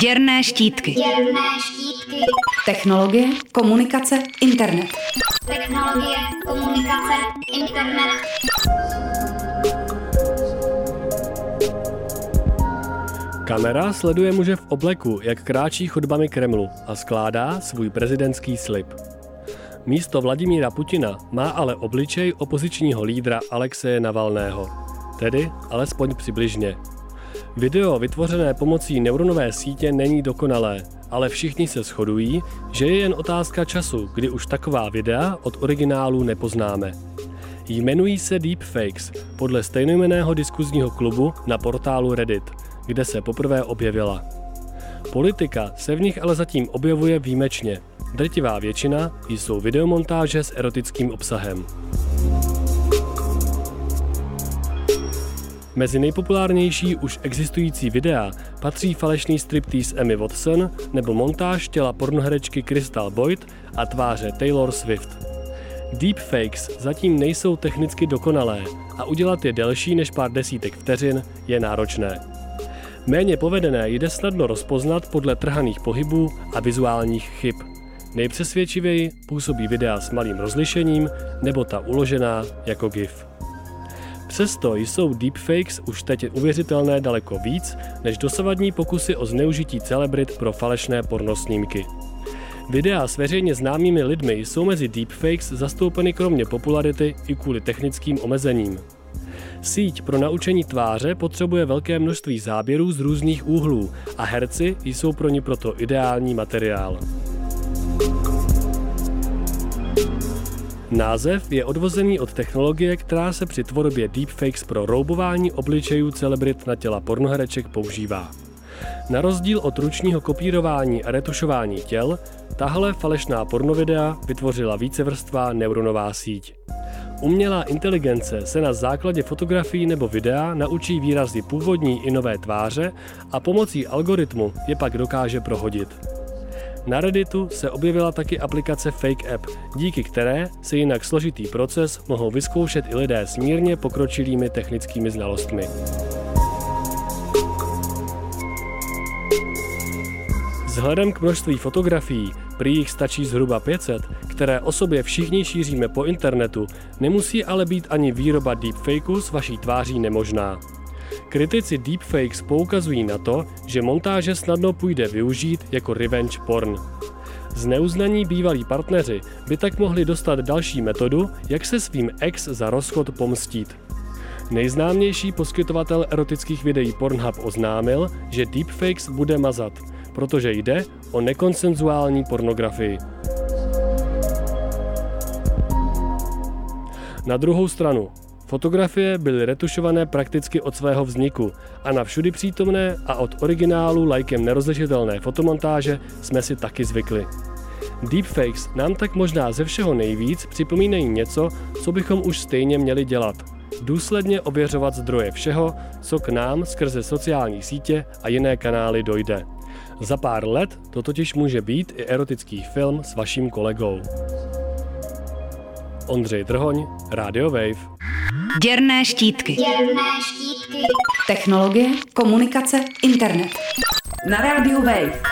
Děrné štítky. Děrné štítky. Technologie, komunikace, internet. Technologie, komunikace, internet. Kamera sleduje muže v obleku, jak kráčí chodbami Kremlu a skládá svůj prezidentský slib. Místo Vladimíra Putina má ale obličej opozičního lídra Alexeje Navalného, tedy alespoň přibližně. Video vytvořené pomocí neuronové sítě není dokonalé, ale všichni se shodují, že je jen otázka času, kdy už taková videa od originálu nepoznáme. Jmenují se Deepfakes podle stejnojmeného diskuzního klubu na portálu Reddit, kde se poprvé objevila. Politika se v nich ale zatím objevuje výjimečně. Drtivá většina jsou videomontáže s erotickým obsahem. Mezi nejpopulárnější už existující videa patří falešný striptease Emmy Watson nebo montáž těla pornoherečky Crystal Boyd a tváře Taylor Swift. Deepfakes zatím nejsou technicky dokonalé a udělat je delší než pár desítek vteřin je náročné. Méně povedené jde snadno rozpoznat podle trhaných pohybů a vizuálních chyb. Nejpřesvědčivěji působí videa s malým rozlišením nebo ta uložená jako GIF. Přesto jsou deepfakes už teď uvěřitelné daleko víc než dosavadní pokusy o zneužití celebrit pro falešné pornosnímky. Videa s veřejně známými lidmi jsou mezi deepfakes zastoupeny kromě popularity i kvůli technickým omezením. Síť pro naučení tváře potřebuje velké množství záběrů z různých úhlů a herci jsou pro ní proto ideální materiál. Název je odvozený od technologie, která se při tvorbě deepfakes pro roubování obličejů celebrit na těla pornohereček používá. Na rozdíl od ručního kopírování a retušování těl, tahle falešná pornovidea vytvořila vícevrstvá neuronová síť. Umělá inteligence se na základě fotografií nebo videa naučí výrazy původní i nové tváře a pomocí algoritmu je pak dokáže prohodit. Na Redditu se objevila taky aplikace Fake App, díky které se jinak složitý proces mohou vyzkoušet i lidé s mírně pokročilými technickými znalostmi. Vzhledem k množství fotografií, prý jich stačí zhruba 500, které o sobě všichni šíříme po internetu, nemusí ale být ani výroba deepfakeu s vaší tváří nemožná. Kritici deepfakes poukazují na to, že montáže snadno půjde využít jako revenge porn. Zneuznaní bývalí partneři by tak mohli dostat další metodu, jak se svým ex za rozchod pomstít. Nejznámější poskytovatel erotických videí Pornhub oznámil, že deepfakes bude mazat, protože jde o nekonsenzuální pornografii. Na druhou stranu, Fotografie byly retušované prakticky od svého vzniku a na všudy přítomné a od originálu lajkem nerozlišitelné fotomontáže jsme si taky zvykli. Deepfakes nám tak možná ze všeho nejvíc připomínají něco, co bychom už stejně měli dělat. Důsledně ověřovat zdroje všeho, co k nám skrze sociální sítě a jiné kanály dojde. Za pár let to totiž může být i erotický film s vaším kolegou. Ondřej Drhoň, Radio Wave. Děrné štítky. Děrné štítky. Technologie, komunikace, internet. Na rádiu Wave.